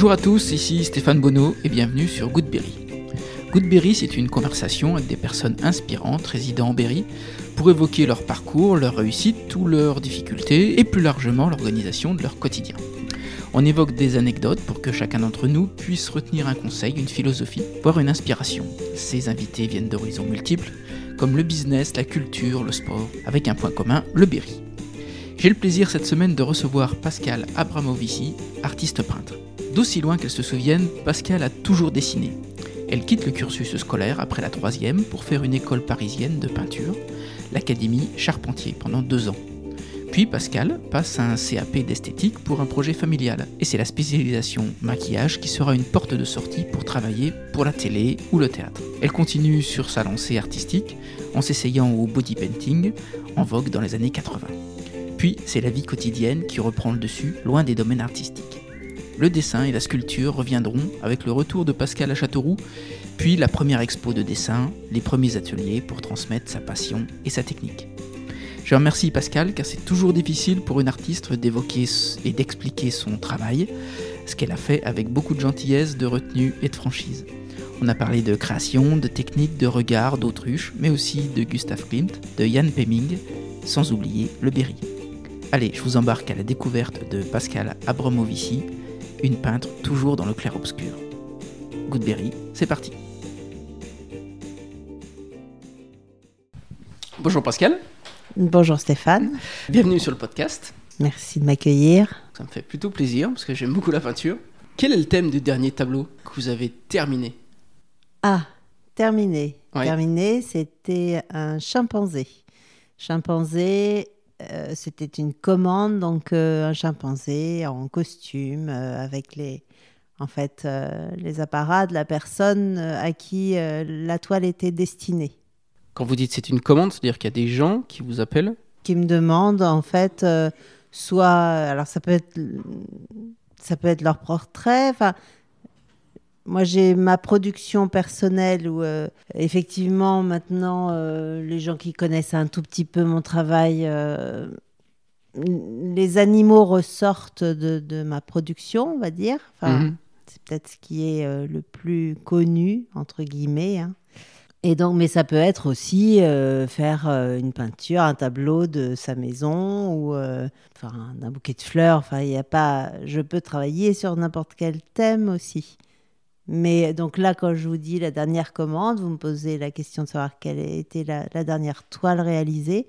Bonjour à tous, ici Stéphane Bonneau et bienvenue sur Goodberry. Goodberry, c'est une conversation avec des personnes inspirantes résidant en Berry pour évoquer leur parcours, leur réussite, tous leurs difficultés et plus largement l'organisation de leur quotidien. On évoque des anecdotes pour que chacun d'entre nous puisse retenir un conseil, une philosophie, voire une inspiration. Ces invités viennent d'horizons multiples, comme le business, la culture, le sport, avec un point commun, le Berry. J'ai le plaisir cette semaine de recevoir Pascal Abramovici, artiste peintre. D'aussi loin qu'elle se souvienne, Pascal a toujours dessiné. Elle quitte le cursus scolaire après la troisième pour faire une école parisienne de peinture, l'Académie Charpentier, pendant deux ans. Puis Pascal passe un CAP d'esthétique pour un projet familial, et c'est la spécialisation maquillage qui sera une porte de sortie pour travailler pour la télé ou le théâtre. Elle continue sur sa lancée artistique en s'essayant au body painting, en vogue dans les années 80. Puis c'est la vie quotidienne qui reprend le dessus, loin des domaines artistiques. Le dessin et la sculpture reviendront avec le retour de Pascal à Châteauroux, puis la première expo de dessin, les premiers ateliers pour transmettre sa passion et sa technique. Je remercie Pascal car c'est toujours difficile pour une artiste d'évoquer et d'expliquer son travail, ce qu'elle a fait avec beaucoup de gentillesse, de retenue et de franchise. On a parlé de création, de technique, de regard, d'autruche, mais aussi de Gustav Klimt, de Jan Pemming, sans oublier le Berry. Allez, je vous embarque à la découverte de Pascal Abramovici, une peintre toujours dans le clair-obscur. Goodberry, c'est parti. Bonjour Pascal. Bonjour Stéphane. Bienvenue sur le podcast. Merci de m'accueillir. Ça me fait plutôt plaisir parce que j'aime beaucoup la peinture. Quel est le thème du dernier tableau que vous avez terminé? Ah, terminé. Terminé, c'était un chimpanzé. Chimpanzé, euh, c'était une commande, donc euh, un chimpanzé en costume euh, avec les, en fait, les apparats de la personne à qui la toile était destinée. Quand vous dites c'est une commande, c'est-à-dire qu'il y a des gens qui vous appellent? Qui me demandent en fait, soit, alors ça peut être, ça peut être leur portrait. Enfin, moi j'ai ma production personnelle où euh, effectivement maintenant euh, les gens qui connaissent un tout petit peu mon travail, les animaux ressortent de, ma production, on va dire. Enfin, mhm. C'est peut-être ce qui est le plus connu entre guillemets. Hein. Et donc, mais ça peut être aussi euh, faire euh, une peinture, un tableau de sa maison ou euh, enfin, un bouquet de fleurs. Enfin, il a pas. Je peux travailler sur n'importe quel thème aussi. Mais donc là, quand je vous dis la dernière commande, vous me posez la question de savoir quelle était la, la dernière toile réalisée.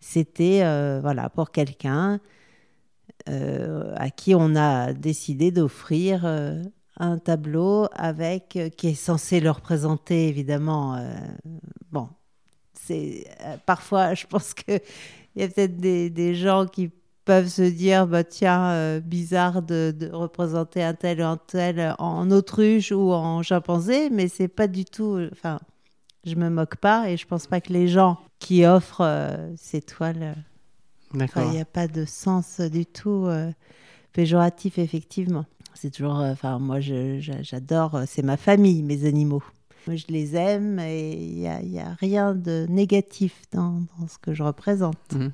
C'était voilà pour quelqu'un à qui on a décidé d'offrir un tableau avec euh, qui est censé le représenter évidemment. Euh, bon, c'est euh, parfois, je pense que il y a peut-être des, gens qui peuvent se dire bah tiens bizarre de, représenter un tel ou un tel en autruche ou en chimpanzé, mais c'est pas du tout. Enfin, je me moque pas et je pense pas que les gens qui offrent ces toiles. Il n'y a pas de sens du tout péjoratif, effectivement. C'est toujours, euh, enfin, moi, j'adore, euh, c'est ma famille, mes animaux. Moi, je les aime et il n'y a, a, rien de négatif dans, dans, ce que je représente. Mhm.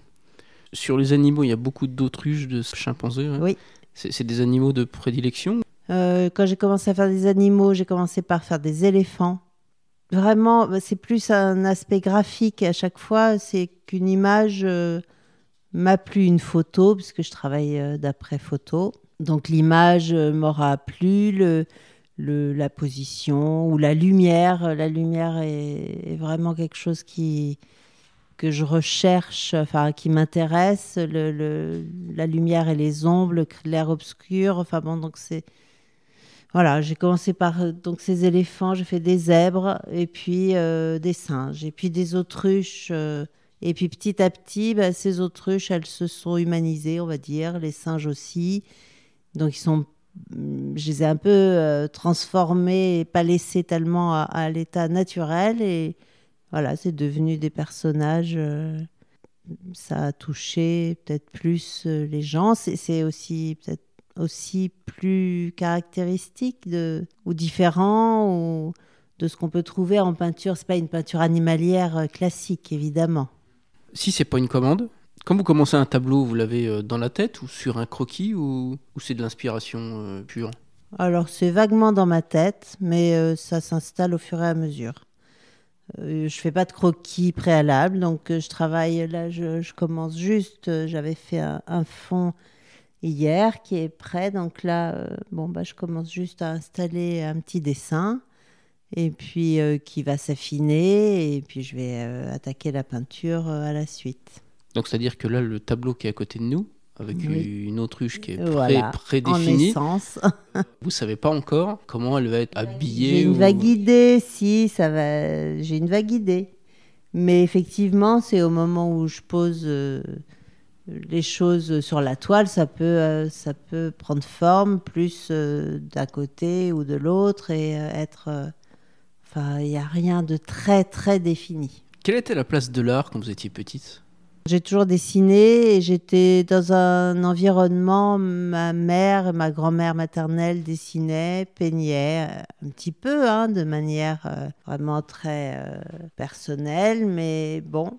Sur les animaux, il y a beaucoup d'autruches, de chimpanzés. Oui. C'est des animaux de prédilection euh, Quand j'ai commencé à faire des animaux, j'ai commencé par faire des éléphants. Vraiment, bah, c'est plus un aspect graphique à chaque fois. C'est qu'une image m'a plu une photo, puisque je travaille d'après photo. Donc l'image euh, m'aura plu, le, la position ou la lumière. La lumière est, vraiment quelque chose qui, que je recherche, enfin qui m'intéresse. La lumière et les ombres, le clair-obscur. Enfin bon, donc c'est voilà, j'ai commencé par euh, donc ces éléphants, j'ai fait des zèbres et puis euh, des singes et puis des autruches. et puis petit à petit, bah, ces autruches, elles se sont humanisées, on va dire, les singes aussi. Donc ils sont, je les ai un peu euh, transformés et pas laissés tellement à, l'état naturel et voilà, c'est devenu des personnages. Euh, ça a touché peut-être plus euh, les gens. C'est aussi peut-être aussi plus caractéristique de, ou différent ou de ce qu'on peut trouver en peinture. C'est pas une peinture animalière classique, évidemment. Si c'est pas une commande, quand vous commencez un tableau, vous l'avez euh, dans la tête ou sur un croquis ou, c'est de l'inspiration euh, pure? Alors c'est vaguement dans ma tête, mais euh, ça s'installe au fur et à mesure. Euh, je fais pas de croquis préalable, donc euh, je travaille là, je, commence juste. euh, J'avais fait un, fond hier qui est prêt, donc là, bon bah je commence juste à installer un petit dessin et puis qui va s'affiner et puis je vais attaquer la peinture à la suite. Donc c'est-à-dire que là, le tableau qui est à côté de nous, avec Oui. une autruche qui est pré- Voilà, En prédéfinie, essence. vous savez pas encore comment elle va être habillée J'ai une ou- vague idée, si, ça va. J'ai une vague idée. Mais effectivement, c'est au moment où je pose euh, les choses sur la toile, ça peut, euh, ça peut prendre forme plus euh, d'un côté ou de l'autre et être. Enfin, il n'y a rien de très, très défini. Quelle était la place de l'art quand vous étiez petite? J'ai toujours dessiné et j'étais dans un environnement, ma mère et ma grand-mère maternelle dessinaient, peignaient euh, un petit peu, hein, de manière euh, vraiment très euh, personnelle, mais bon,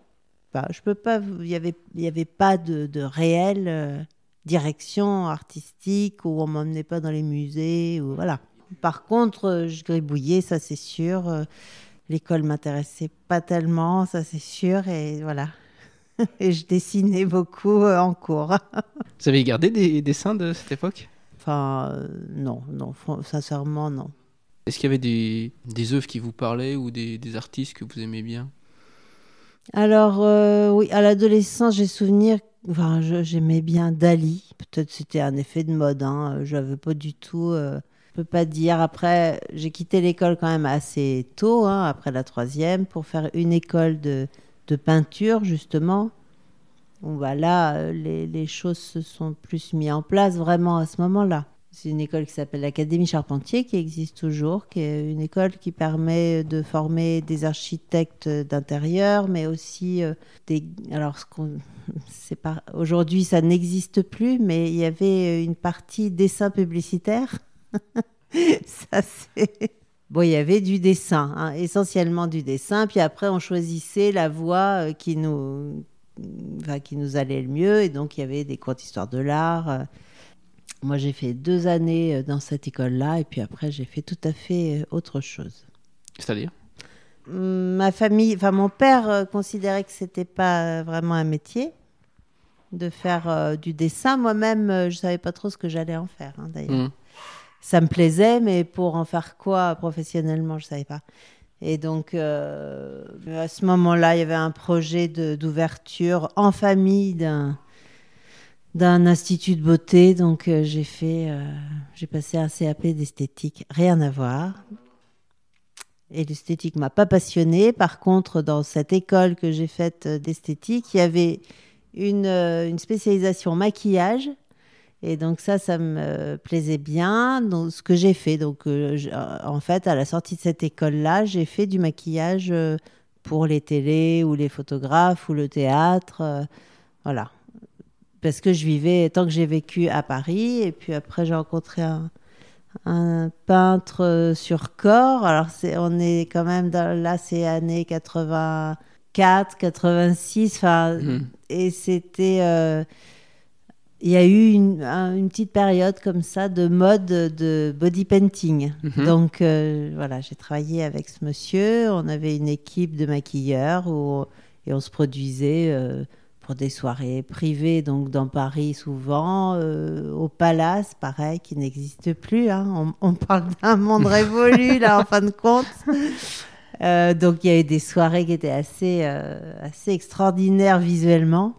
bah, je peux pas, il n'y avait, y avait pas de, réelle direction artistique où on m'emmenait pas dans les musées, voilà. Par contre, je gribouillais, ça c'est sûr. L'école m'intéressait pas tellement, ça c'est sûr, et voilà. Et je dessinais beaucoup euh, en cours. Vous avez gardé des dessins de cette époque? Enfin, euh, non, non, sincèrement, non. Est-ce qu'il y avait des, des œuvres qui vous parlaient ou des, des artistes que vous aimez bien? Alors, euh, oui, à l'adolescence, j'ai souvenir, enfin, j'aimais bien Dali. Peut-être c'était un effet de mode, hein. Je n'avais pas du tout, euh, je peux pas dire. Après, j'ai quitté l'école quand même assez tôt, hein, après la troisième, pour faire une école de, de peinture, justement. Bon, bah là, euh, les, choses se sont plus mises en place vraiment à ce moment-là. C'est une école qui s'appelle l'Académie Charpentier, qui existe toujours, qui est une école qui permet de former des architectes d'intérieur, mais aussi euh, des. Alors, ce qu'on- pas aujourd'hui, ça n'existe plus, mais il y avait une partie dessin publicitaire. ça, c'est. Bon, il y avait du dessin, hein, essentiellement du dessin, puis après, on choisissait la voie euh, qui nous, enfin, qui nous allait le mieux, et donc il y avait des cours d'histoire de l'art. euh, moi, j'ai fait deux années euh, dans cette école-là, et puis après, j'ai fait tout à fait autre chose. C'est-à-dire? Hum, Ma famille, enfin, mon père considérait que c'était pas vraiment un métier de faire euh, du dessin. Moi-même, je savais pas trop ce que j'allais en faire, hein, d'ailleurs. Hmm. Ça me plaisait, mais pour en faire quoi professionnellement, je savais pas. Et donc, euh, à ce moment-là, il y avait un projet d'ouverture en famille d'un institut de beauté. Donc, euh, j'ai fait, euh, j'ai passé un CAP d'esthétique, rien à voir. Et l'esthétique m'a pas passionnée. Par contre, dans cette école que j'ai faite d'esthétique, il y avait une spécialisation maquillage. Et donc ça, ça me plaisait bien. Donc, ce que j'ai fait, donc euh, euh, en fait, à la sortie de cette école-là, j'ai fait du maquillage euh, pour les télés ou les photographes ou le théâtre, euh, voilà. Parce que je vivais, tant que j'ai vécu à Paris, et puis après j'ai rencontré un, un peintre sur corps. Alors c'est, on est quand même dans, là, c'est années 84, 86, enfin, Mhm. et c'était euh, il y a eu une, un- une petite période comme ça de mode de body painting. Mhm. Donc euh, voilà, j'ai travaillé avec ce monsieur. On avait une équipe de maquilleurs où- et on se produisait euh, pour des soirées privées, donc dans Paris souvent, euh, au Palace, pareil, qui n'existe plus. hein. On, on parle d'un monde révolu là, en fin de compte. Donc il y a eu des soirées qui étaient assez, assez extraordinaires visuellement.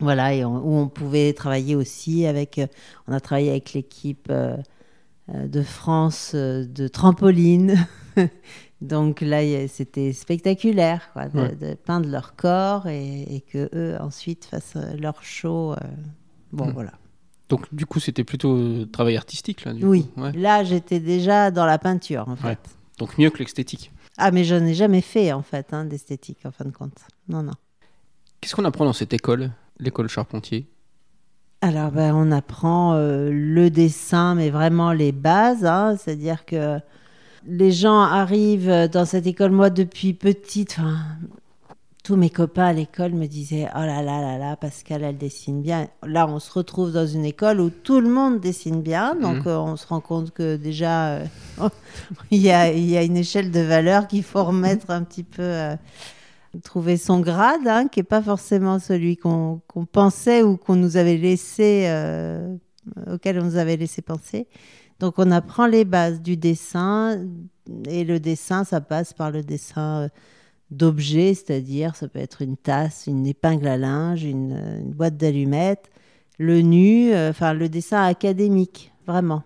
Voilà, et on- où on pouvait travailler aussi avec. euh, on a travaillé avec l'équipe euh, euh, de France de trampoline. Donc là, c'était spectaculaire, quoi, de, Ouais. de peindre leur corps et, et que eux ensuite fassent leur show. bon, Mm. voilà. Donc du coup, c'était plutôt travail artistique là. Du Oui, coup. Ouais. là, j'étais déjà dans la peinture, en fait. Ouais. Donc mieux que l'esthétique. Ah, mais je n'ai jamais fait, en fait, hein, d'esthétique, en fin de compte. Non, non. Qu'est-ce qu'on apprend dans cette école, l'école Charpentier Alors, ben, on apprend euh, le dessin, mais vraiment les bases. hein. C'est-à-dire que les gens arrivent dans cette école, moi, depuis petite, tous mes copains à l'école me disaient Oh là là là là, Pascal, elle dessine bien. Là, on se retrouve dans une école où tout le monde dessine bien. Donc, Mhm. euh, on se rend compte que déjà, euh, il, y a, il y a une échelle de valeur qu'il faut remettre un petit peu. euh, trouver son grade, hein, qui n'est pas forcément celui qu'on pensait ou qu'on nous avait laissé, euh, auquel on nous avait laissé penser. Donc, on apprend les bases du dessin. Et le dessin, ça passe par le dessin. euh, d'objets, c'est-à-dire ça peut être une tasse, une épingle à linge, une, euh, boîte d'allumettes, le nu, enfin le dessin académique, vraiment.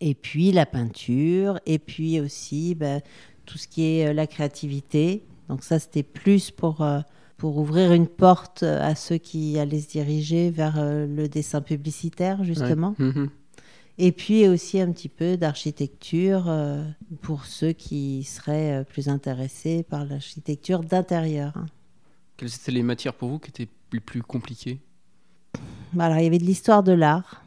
Et puis la peinture, et puis aussi ben, tout ce qui est la créativité. Donc ça, c'était plus pour, euh, pour ouvrir une porte euh, à ceux qui allaient se diriger vers euh, le dessin publicitaire, justement. Ouais. Mhm. Et puis aussi un petit peu d'architecture pour ceux qui seraient plus intéressés par l'architecture d'intérieur. hein. Quelles étaient les matières pour vous qui étaient les plus compliquées? Alors, il y avait de l'histoire de l'art.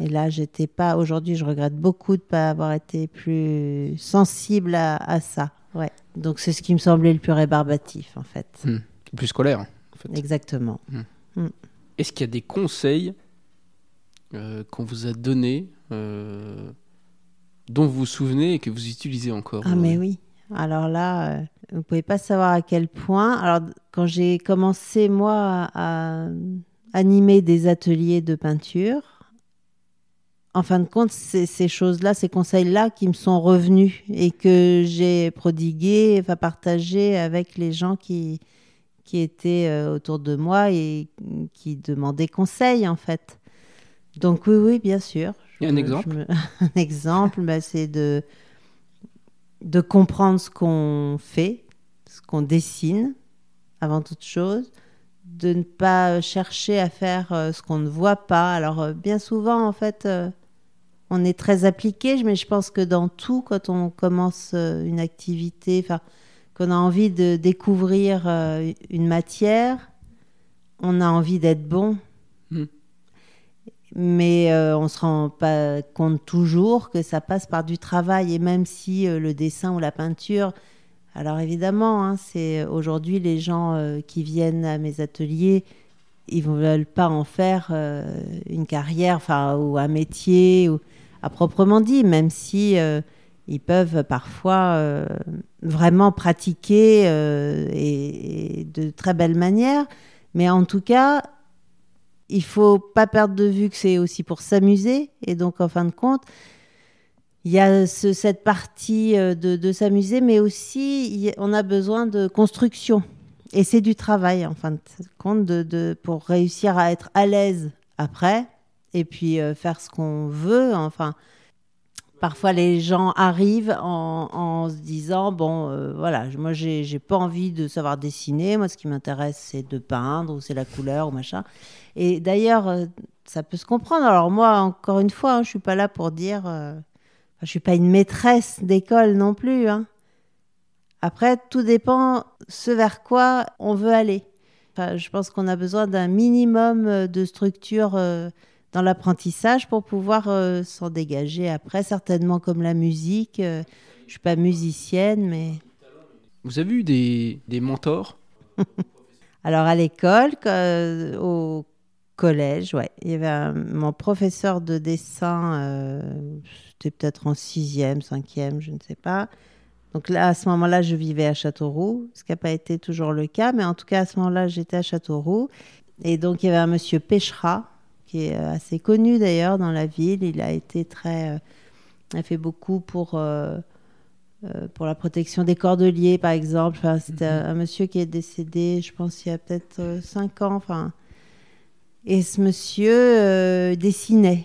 Et là, j'étais pas. Aujourd'hui, je regrette beaucoup de ne pas avoir été plus sensible à, à ça. Ouais. Donc, c'est ce qui me semblait le plus rébarbatif, en fait. Plus scolaires, en fait. Exactement. Est-ce qu'il y a des conseils euh, qu'on vous a donnés, euh, dont vous vous souvenez et que vous utilisez encore Ah, mais oui. Alors là, euh, vous pouvez pas savoir à quel point. Alors, quand j'ai commencé, moi, à animer des ateliers de peinture, en fin de compte, c'est ces choses-là, ces conseils-là qui me sont revenus et que j'ai prodigués, enfin partagés avec les gens qui, qui étaient euh, autour de moi et qui demandaient conseil, en fait. Donc, oui, oui, bien sûr. Il y a un exemple? me- Un exemple, bah, c'est de, de comprendre ce qu'on fait, ce qu'on dessine, avant toute chose, de ne pas chercher à faire euh, ce qu'on ne voit pas. Alors, euh, bien souvent, en fait, on est très appliqué, mais je pense que dans tout, quand on commence euh, une activité, enfin, qu'on a envie de découvrir euh, une matière, on a envie d'être bon. Hmm. Mais euh, on ne se rend pas compte toujours que ça passe par du travail. Et même si euh, le dessin ou la peinture, alors évidemment, hein, c'est aujourd'hui les gens euh, qui viennent à mes ateliers, ils ne veulent pas en faire une carrière, enfin ou un métier, ou à proprement dit, même si euh, ils peuvent parfois euh, vraiment pratiquer euh, de très belle manière. Mais en tout cas, il faut pas perdre de vue que c'est aussi pour s'amuser. Et donc, en fin de compte, il y a ce- cette partie de, s'amuser, mais aussi on a besoin de construction. Et c'est du travail, en fin de compte, pour réussir à être à l'aise après et puis euh, faire ce qu'on veut. Enfin, parfois les gens arrivent en, se disant bon, euh, voilà, moi j'ai j'ai pas envie de savoir dessiner. Moi, ce qui m'intéresse, c'est de peindre ou c'est la couleur ou machin. Et d'ailleurs, euh, ça peut se comprendre. Alors moi, encore une fois, hein, je suis pas là pour dire, je suis pas une maîtresse d'école non plus. hein. Après, tout dépend ce vers quoi on veut aller. Enfin, je pense qu'on a besoin d'un minimum de structure dans l'apprentissage pour pouvoir euh, s'en dégager après, certainement comme la musique. euh, je suis pas musicienne, mais Vous avez eu des, des mentors? Alors à l'école, euh, au collège, ouais, il y avait un- mon professeur de dessin, c'était peut-être en sixième, cinquième, je ne sais pas. Donc là, à ce moment-là, je vivais à Châteauroux, ce qui n'a pas été toujours le cas, mais en tout cas, à ce moment-là, j'étais à Châteauroux. Et donc, il y avait un monsieur Péchera, qui est euh, assez connu d'ailleurs dans la ville. Il a été très... euh, a fait beaucoup pour... euh, pour la protection des cordeliers, par exemple. Enfin, c'était un, un monsieur qui est décédé, je pense, il y a peut-être euh, cinq ans. Enfin, et ce monsieur euh, dessinait,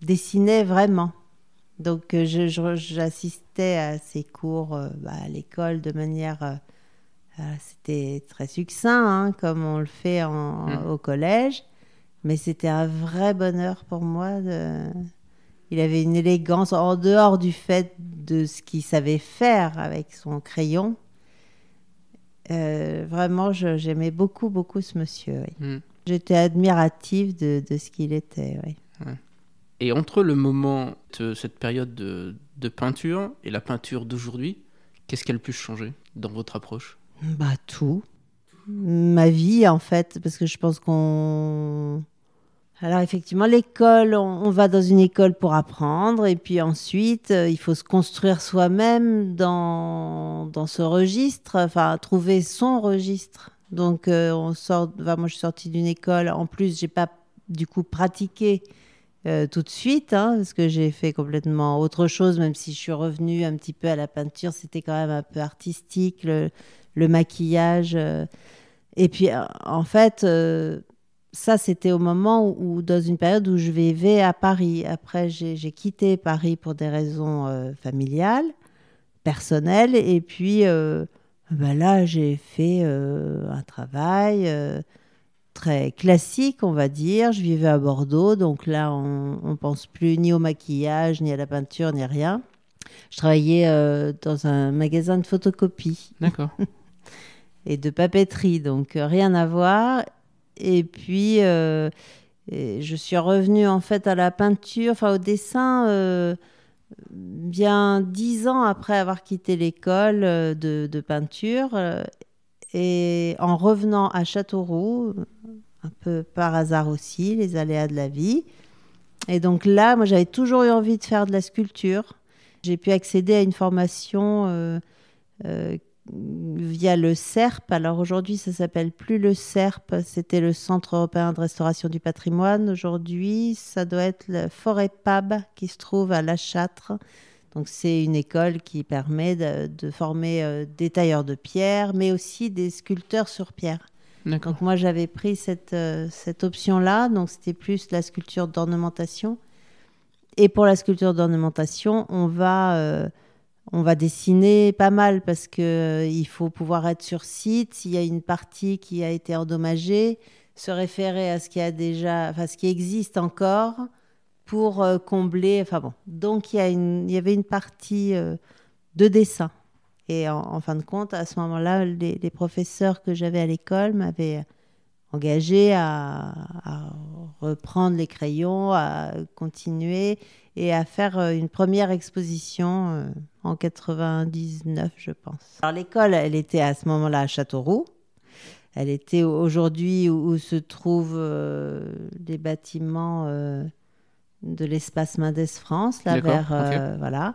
dessinait vraiment. Donc, euh, j'assistais à ses cours euh, bah, à l'école de manière. euh, c'était très succinct, hein, comme on le fait en- Mhm. au collège. Mais c'était un vrai bonheur pour moi. De... Il avait une élégance en dehors du fait de ce qu'il savait faire avec son crayon. Euh, vraiment, j'aimais beaucoup, beaucoup ce monsieur. oui. Hmm. J'étais admirative de, de ce qu'il était. oui. Et entre le moment de cette période de, de peinture et la peinture d'aujourd'hui, qu'est-ce qui a le plus changé dans votre approche? Bah tout. ma vie en fait, parce que je pense qu'on alors effectivement, l'école, on, va dans une école pour apprendre et puis ensuite, euh, il faut se construire soi-même dans, dans ce registre, enfin trouver son registre. Donc euh, on sort, moi je suis sortie d'une école, en plus j'ai pas du coup pratiqué euh, tout de suite, hein, parce que j'ai fait complètement autre chose, même si je suis revenue un petit peu à la peinture, c'était quand même un peu artistique, le, le maquillage. et puis en fait ça, c'était au moment où, dans une période où je vivais à Paris. Après, j'ai quitté Paris pour des raisons euh, familiales, personnelles. Et puis, euh, ben là, j'ai fait euh, un travail très classique, on va dire. Je vivais à Bordeaux, donc là, on ne pense plus ni au maquillage, ni à la peinture, ni rien. Je travaillais dans un magasin de photocopie. D'accord. et de papeterie, donc rien à voir. Et puis, euh, je suis revenue en fait à la peinture, enfin au dessin, euh, bien dix ans après avoir quitté l'école euh, de, peinture. et en revenant à Châteauroux, un peu par hasard aussi, les aléas de la vie. Et donc là, moi, j'avais toujours eu envie de faire de la sculpture. J'ai pu accéder à une formation via le CERP. Alors aujourd'hui, ça s'appelle plus le CERP, c'était le Centre européen de restauration du patrimoine. Aujourd'hui, ça doit être le Forêt Pab qui se trouve à La Châtre. Donc c'est une école qui permet de, former euh, des tailleurs de pierre, mais aussi des sculpteurs sur pierre. Donc moi j'avais pris cette, euh, cette option-là, donc c'était plus la sculpture d'ornementation. Et pour la sculpture d'ornementation, on va euh, on va dessiner pas mal parce que euh, il faut pouvoir être sur site. S'il y a une partie qui a été endommagée, se référer à ce qui a déjà, enfin ce qui existe encore pour euh, combler. Enfin bon, donc il y, avait une partie euh, de dessin. Et en, fin de compte, à ce moment-là, les, professeurs que j'avais à l'école m'avaient engagé à, reprendre les crayons, à continuer et à faire une première exposition en 99, je pense. Alors l'école, elle était à ce moment-là à Châteauroux. Elle était aujourd'hui où, se trouvent euh, les bâtiments euh, de l'espace Mendes France, là vers euh, voilà.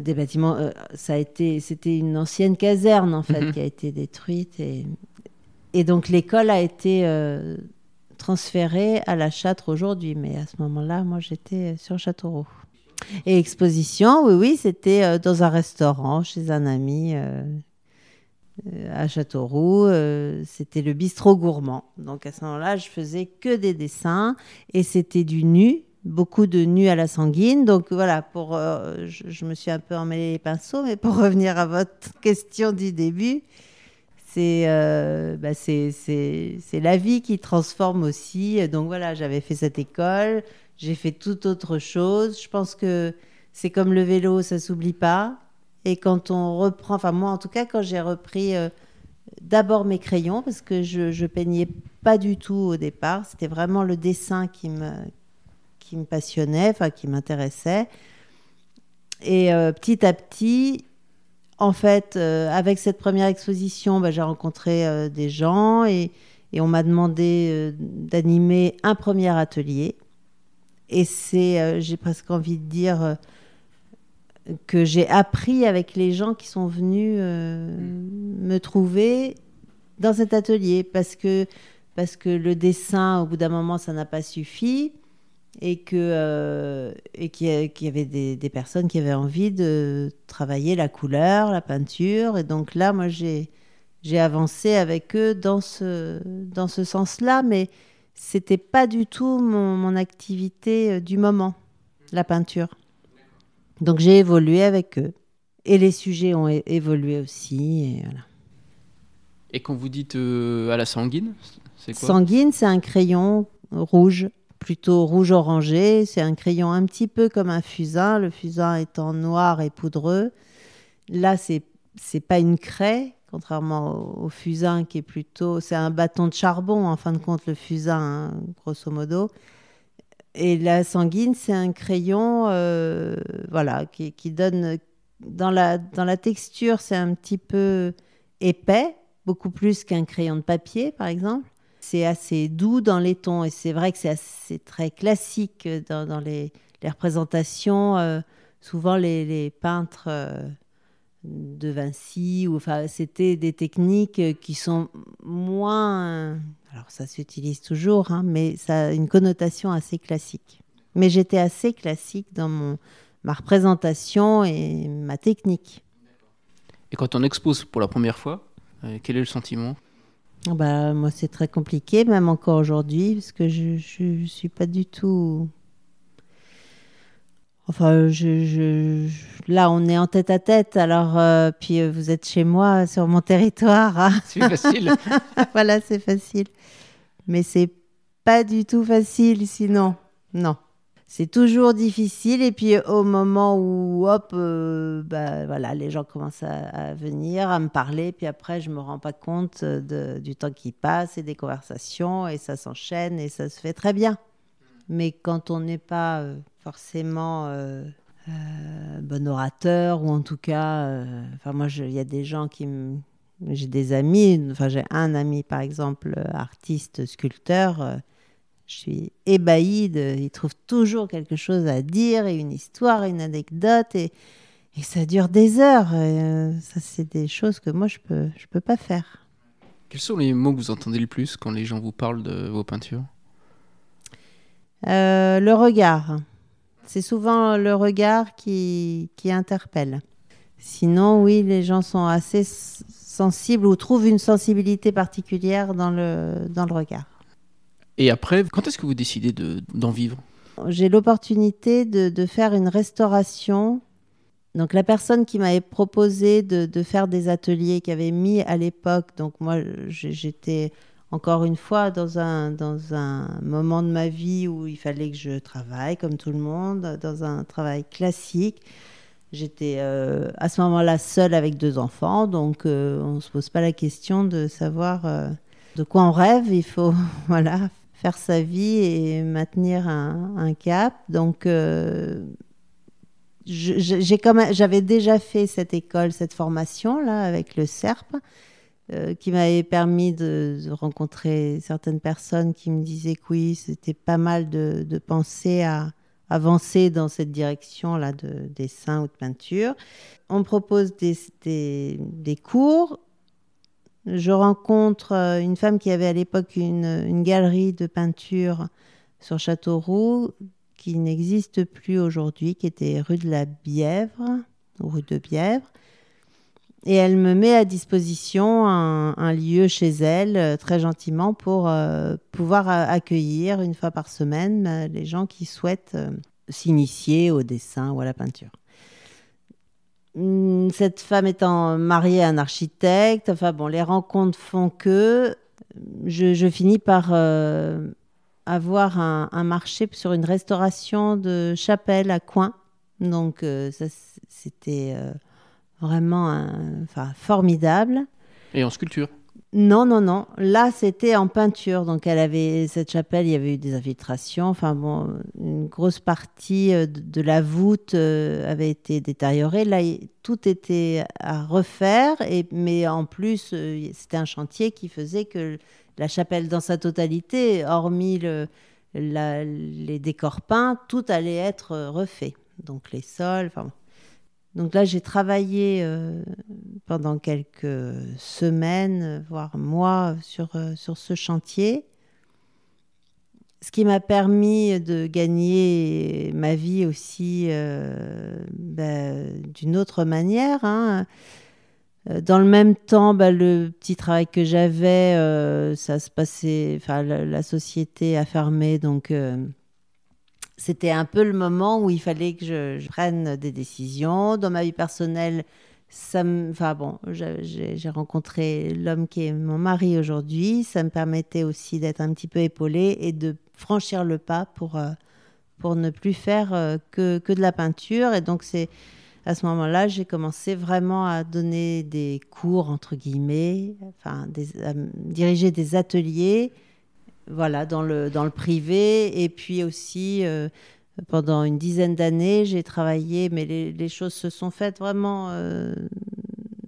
des bâtiments, ça a été, c'était une ancienne caserne en fait mhm. qui a été détruite et, et donc l'école a été transférée à la Châtre aujourd'hui, mais à ce moment-là, moi j'étais sur Châteauroux. Et exposition, oui, oui, c'était euh, dans un restaurant chez un ami euh, euh, à Châteauroux. c'était le bistrot gourmand. Donc à ce moment-là, je faisais que des dessins et c'était du nu, beaucoup de nu à la sanguine. Donc voilà, pour, je, me suis un peu emmêlé les pinceaux, mais pour revenir à votre question du début, c'est bah c'est la vie qui transforme aussi. Donc voilà, j'avais fait cette école j'ai fait tout autre chose. Je pense que c'est comme le vélo, ça s'oublie pas. Et quand on reprend, enfin moi en tout cas, quand j'ai repris euh, d'abord mes crayons, parce que je, je peignais pas du tout au départ, c'était vraiment le dessin qui me, qui me passionnait, enfin qui m'intéressait. Et euh, petit à petit, en fait, euh, avec cette première exposition, bah, j'ai rencontré des gens et, et on m'a demandé d'animer un premier atelier. Et c'est, euh, j'ai presque envie de dire, euh, que j'ai appris avec les gens qui sont venus euh, mm. me trouver dans cet atelier parce que, parce que le dessin, au bout d'un moment, ça n'a pas suffi et que et qu'il y avait des, des, personnes qui avaient envie de travailler la couleur, la peinture. Et donc là, moi, j'ai j'ai avancé avec eux dans ce dans ce sens-là, mais c'était pas du tout mon, activité euh, du moment, la peinture. Donc j'ai évolué avec eux. Et les sujets ont évolué aussi. Et, voilà. et quand vous dites euh, à la sanguine, c'est quoi? Sanguine, c'est un crayon rouge, plutôt rouge-orangé. C'est un crayon un petit peu comme un fusain, le fusain étant noir et poudreux. Là, c'est c'est pas une craie, contrairement au, fusain qui est plutôt, c'est un bâton de charbon en fin de compte le fusain, hein, grosso modo. Et la sanguine, c'est un crayon, euh, voilà, qui, donne dans la dans la texture, c'est un petit peu épais, beaucoup plus qu'un crayon de papier, par exemple. C'est assez doux dans les tons et c'est vrai que c'est très classique dans, les, représentations. Euh, souvent, les, peintres euh, de Vinci, ou, c'était des techniques qui sont moins. Alors, ça s'utilise toujours, hein, mais ça a une connotation assez classique. Mais j'étais assez classique dans mon, ma représentation et ma technique. Et quand on expose pour la première fois, euh, quel est le sentiment? Bah, Moi, c'est très compliqué, même encore aujourd'hui, parce que je ne suis pas du tout... Enfin, je, là, on est en tête à tête, alors, euh, puis euh, vous êtes chez moi, sur mon territoire. Hein. C'est facile. voilà, c'est facile. Mais c'est pas du tout facile sinon. Non c'est toujours difficile. Et puis au moment où, hop, euh, bah, voilà, les gens commencent à, venir, à me parler. Puis après, je me rends pas compte de, du temps qui passe et des conversations. Et ça s'enchaîne et ça se fait très bien. Mais quand on n'est pas euh, forcément euh, bon orateur, ou en tout cas, enfin moi, il y a des gens qui. J'ai des amis, enfin j'ai un ami par exemple, artiste, sculpteur je suis ébahie. De, il trouve toujours quelque chose à dire et une histoire, une anecdote. Et, et ça dure des heures. Euh, ça, c'est des choses que moi, je ne peux, je peux pas faire. Quels sont les mots que vous entendez le plus quand les gens vous parlent de vos peintures? Euh, Le regard. C'est souvent le regard qui, qui interpelle. Sinon, oui, les gens sont assez sensibles ou trouvent une sensibilité particulière dans le, dans le regard. Et après, quand est-ce que vous décidez d'en vivre? J'ai l'opportunité de, faire une restauration. Donc la personne qui m'avait proposé de, faire des ateliers, qui avait mis à l'époque, donc moi j'étais encore une fois dans un, moment de ma vie où il fallait que je travaille comme tout le monde, dans un travail classique. J'étais euh, à ce moment-là seule avec deux enfants, donc euh, on ne se pose pas la question de savoir euh, de quoi on rêve. Il faut voilà, faire sa vie et maintenir un, cap. Donc, euh, j'avais déjà fait cette école, cette formation là avec le CERP, euh, qui m'avait permis de, rencontrer certaines personnes qui me disaient que oui, c'était pas mal de, penser à avancer dans cette direction là de dessin ou de peinture. On propose des cours je rencontre euh, une femme qui avait à l'époque une, galerie de peinture sur Châteauroux qui n'existe plus aujourd'hui, qui était rue de la Bièvre, rue de Bièvre. Et elle me met à disposition un, lieu chez elle, euh, très gentiment, pour euh, pouvoir accueillir une fois par semaine les gens qui souhaitent s'initier au dessin ou à la peinture. Hmm, cette femme étant mariée à un architecte, enfin bon, les rencontres font que je, finis par euh, avoir un, marché sur une restauration de chapelle à Coin. Donc euh, ça, c'était euh, vraiment formidable. Et en sculpture? Non, non, non. Là, c'était en peinture. Donc, elle avait cette chapelle, il y avait eu des infiltrations. Enfin, bon, une grosse partie euh, de la voûte euh, avait été détériorée. Là, tout était à refaire. Mais en plus, euh, c'était un chantier qui faisait que la chapelle, dans sa totalité, hormis le, les décors peints, tout allait être refait. Donc, les sols, enfin, donc là, j'ai travaillé euh, pendant quelques semaines, voire mois, sur, euh, sur ce chantier. Ce qui m'a permis de gagner ma vie aussi euh, ben, d'une autre manière. Hein. Dans le même temps, ben, le petit travail que j'avais, ça se passait, la, société a fermé, donc c'était un peu le moment où il fallait que je, prenne des décisions. Dans ma vie personnelle, ça enfin bon, j'ai rencontré l'homme qui est mon mari aujourd'hui. Ça me permettait aussi d'être un petit peu épaulée et de franchir le pas pour, euh, pour ne plus faire euh, que, que de la peinture. Et donc, c'est à ce moment-là, j'ai commencé vraiment à donner des cours, entre guillemets, enfin, à diriger des ateliers voilà, dans le, dans le privé. Et puis aussi, euh, pendant une dizaine d'années, j'ai travaillé, mais les, choses se sont faites vraiment euh,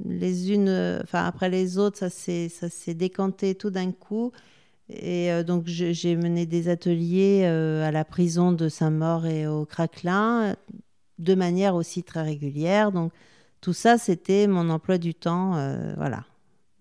les unes, enfin après les autres, ça s'est décanté tout d'un coup. Et donc j'ai mené des ateliers à la prison de Saint-Maur et au Craquelin de manière aussi très régulière. Donc tout ça, c'était mon emploi du temps, voilà,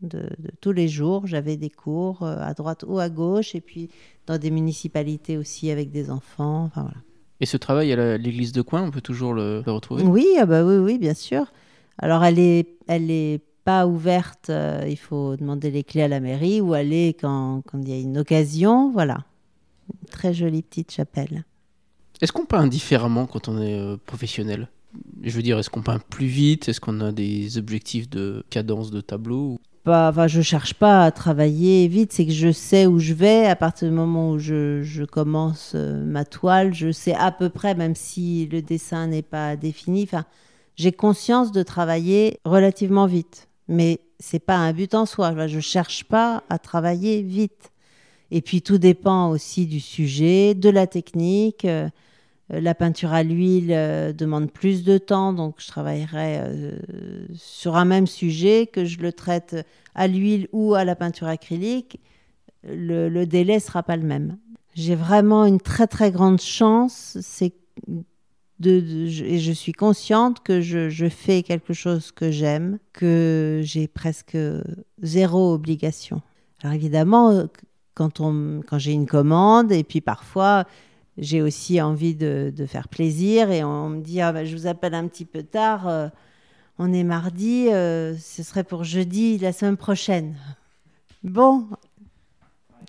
de, tous les jours. J'avais des cours à droite ou à gauche, et puis dans des municipalités aussi avec des enfants. Enfin voilà. Et ce travail à l'église de Coin, on peut toujours le, retrouver? Oui, ah bah oui, oui, bien sûr. Alors, elle est, elle est pas ouverte. Euh, il faut demander les clés à la mairie ou aller quand, quand il y a une occasion. Voilà. Une très jolie petite chapelle. Est-ce qu'on peint différemment quand on est euh, professionnel? Je veux dire, est-ce qu'on peint plus vite? Est-ce qu'on a des objectifs de cadence de tableau? Pas, enfin, je cherche pas à travailler vite, c'est que je sais où je vais. À partir du moment où je, commence euh, ma toile, je sais à peu près, même si le dessin n'est pas défini. Enfin, j'ai conscience de travailler relativement vite, mais c'est pas un but en soi. Je cherche pas à travailler vite. Et puis tout dépend aussi du sujet, de la technique. Euh, la peinture à l'huile euh, demande plus de temps, donc je travaillerai euh, sur un même sujet, que je le traite à l'huile ou à la peinture acrylique, le, délai sera pas le même. J'ai vraiment une très très grande chance, c'est et je suis consciente que je, fais quelque chose que j'aime, que j'ai presque zéro obligation. Alors évidemment, quand, on, quand j'ai une commande, et puis parfois j'ai aussi envie de, faire plaisir et on me dit ah, bah, je vous appelle un petit peu tard, euh, on est mardi, euh, ce serait pour jeudi la semaine prochaine. Bon,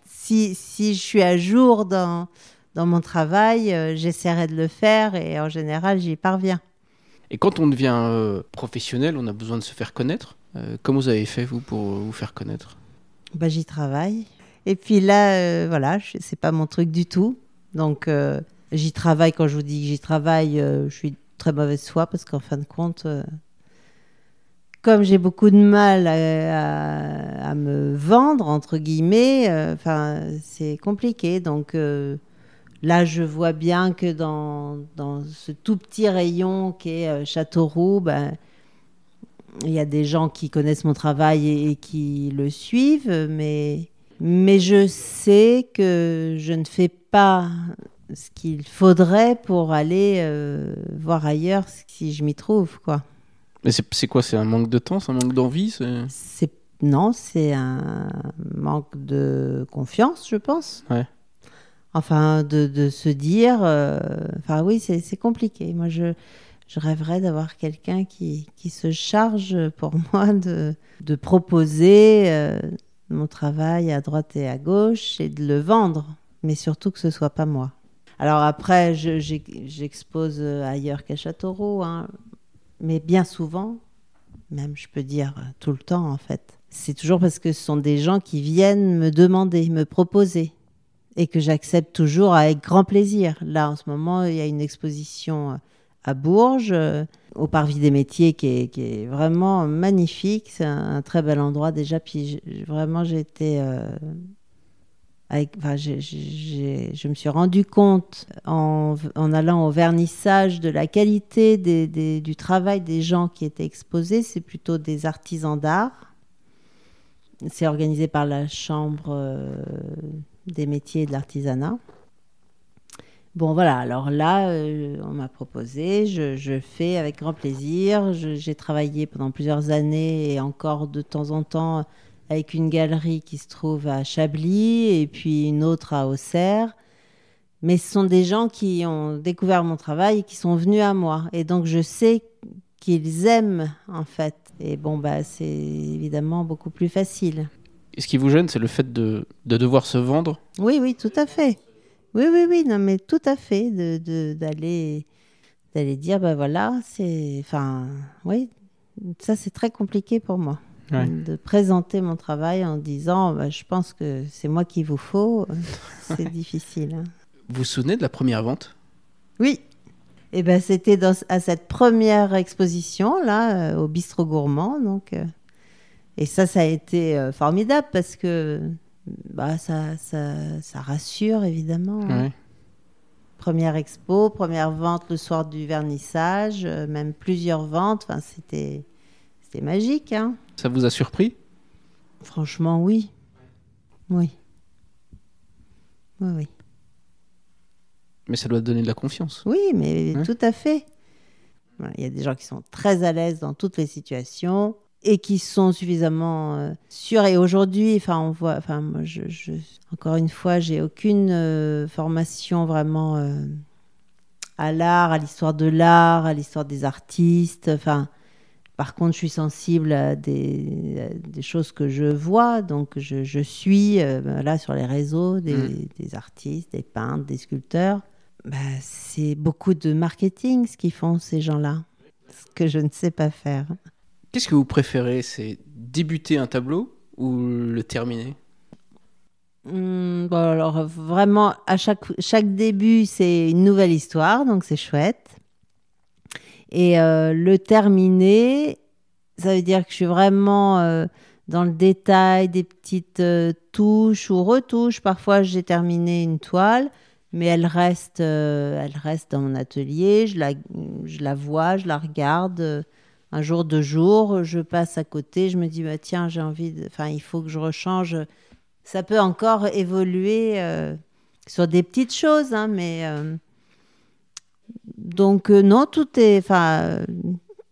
si, si je suis à jour dans, dans mon travail, euh, j'essaierai de le faire et en général j'y parviens. Et quand on devient professionnel, on a besoin de se faire connaître. comment vous avez fait vous pour vous faire connaître? Bah, J'y travaille. Et puis là, voilà, c'est pas mon truc du tout. Donc, euh, j'y travaille. Quand je vous dis que j'y travaille, euh, je suis très mauvaise foi parce qu'en fin de compte, euh, comme j'ai beaucoup de mal à, me vendre, entre guillemets, c'est compliqué. Donc, là, je vois bien que dans, dans ce tout petit rayon qu'est Châteauroux, ben, il y a des gens qui connaissent mon travail et, et qui le suivent, mais mais je sais que je ne fais pas ce qu'il faudrait pour aller euh, voir ailleurs si je m'y trouve, quoi. Mais c'est quoi C'est un manque de temps C'est un manque d'envie C'est non, c'est un manque de confiance, je pense. Ouais. Enfin, de, de se dire, euh, enfin oui, c'est compliqué. Moi, je, je rêverais d'avoir quelqu'un qui, qui, se charge pour moi de, de proposer euh, mon travail à droite et à gauche et de le vendre, mais surtout que ce soit pas moi. Alors après, j'expose ailleurs qu'à Châteauroux, hein, mais bien souvent, même je peux dire tout le temps en fait, c'est toujours parce que ce sont des gens qui viennent me demander, me proposer, et que j'accepte toujours avec grand plaisir. Là, en ce moment, il y a une exposition à Bourges, euh, au Parvis des Métiers, qui est, vraiment magnifique. C'est un, très bel endroit déjà. Puis vraiment, j'ai été. Euh, je me suis rendu compte en, allant au vernissage de la qualité du travail des gens qui étaient exposés. C'est plutôt des artisans d'art. C'est organisé par la Chambre euh, des métiers et de l'artisanat. Bon, voilà, alors là, euh, on m'a proposé, je, fais avec grand plaisir. J'ai travaillé pendant plusieurs années et encore de temps en temps avec une galerie qui se trouve à Chablis et puis une autre à Auxerre. Mais ce sont des gens qui ont découvert mon travail et qui sont venus à moi. Et donc, je sais qu'ils aiment, en fait. Et bon, bah, c'est évidemment beaucoup plus facile. Et ce qui vous gêne, c'est le fait de, de devoir se vendre? Oui, oui, tout à fait. Oui, oui, oui, non, mais tout à fait, de, d'aller, d'aller dire, ben voilà, c'est, enfin, oui, ça c'est très compliqué pour moi. De présenter mon travail en disant, bah, je pense que c'est moi qu'il vous faut, c'est difficile. Hein. Vous vous souvenez de la première vente? Oui. Et eh ben c'était à cette première exposition là, euh, au bistrot gourmand, donc. Euh, et ça, ça a été euh, formidable parce que bah, ça, ça, ça rassure évidemment. Hein. Première expo, première vente le soir du vernissage, euh, même plusieurs ventes. Enfin, c'était, c'était magique. Hein. Ça vous a surpris? Franchement, oui. Oui. Oui, oui. Mais ça doit donner de la confiance. Oui, mais tout à fait. Il y a des gens qui sont très à l'aise dans toutes les situations et qui sont suffisamment euh, sûrs. Et aujourd'hui, enfin, on voit, enfin, moi, je, encore une fois, j'ai aucune euh, formation vraiment euh, à l'art, à l'histoire de l'art, à l'histoire des artistes. Enfin, par contre, je suis sensible à des, des choses que je vois, donc je, je suis là sur les réseaux des, mmh. des, artistes, des peintres, des sculpteurs. Bah, c'est beaucoup de marketing ce qu'ils font ces gens-là, ce que je ne sais pas faire. Qu'est-ce que vous préférez C'est débuter un tableau ou le terminer? Hmm, bon, alors vraiment, à chaque, chaque début, c'est une nouvelle histoire, donc c'est chouette. Et euh, le terminer, ça veut dire que je suis vraiment euh, dans le détail des petites euh, touches ou retouches. Parfois, j'ai terminé une toile, mais elle reste, elle reste dans mon atelier. Je la, je la vois, je la regarde un jour, deux jours, je passe à côté, je me dis, bah, tiens, j'ai envie, de... enfin, il faut que je rechange. Ça peut encore évoluer euh, sur des petites choses, hein, mais euh, donc euh, non, tout est, enfin,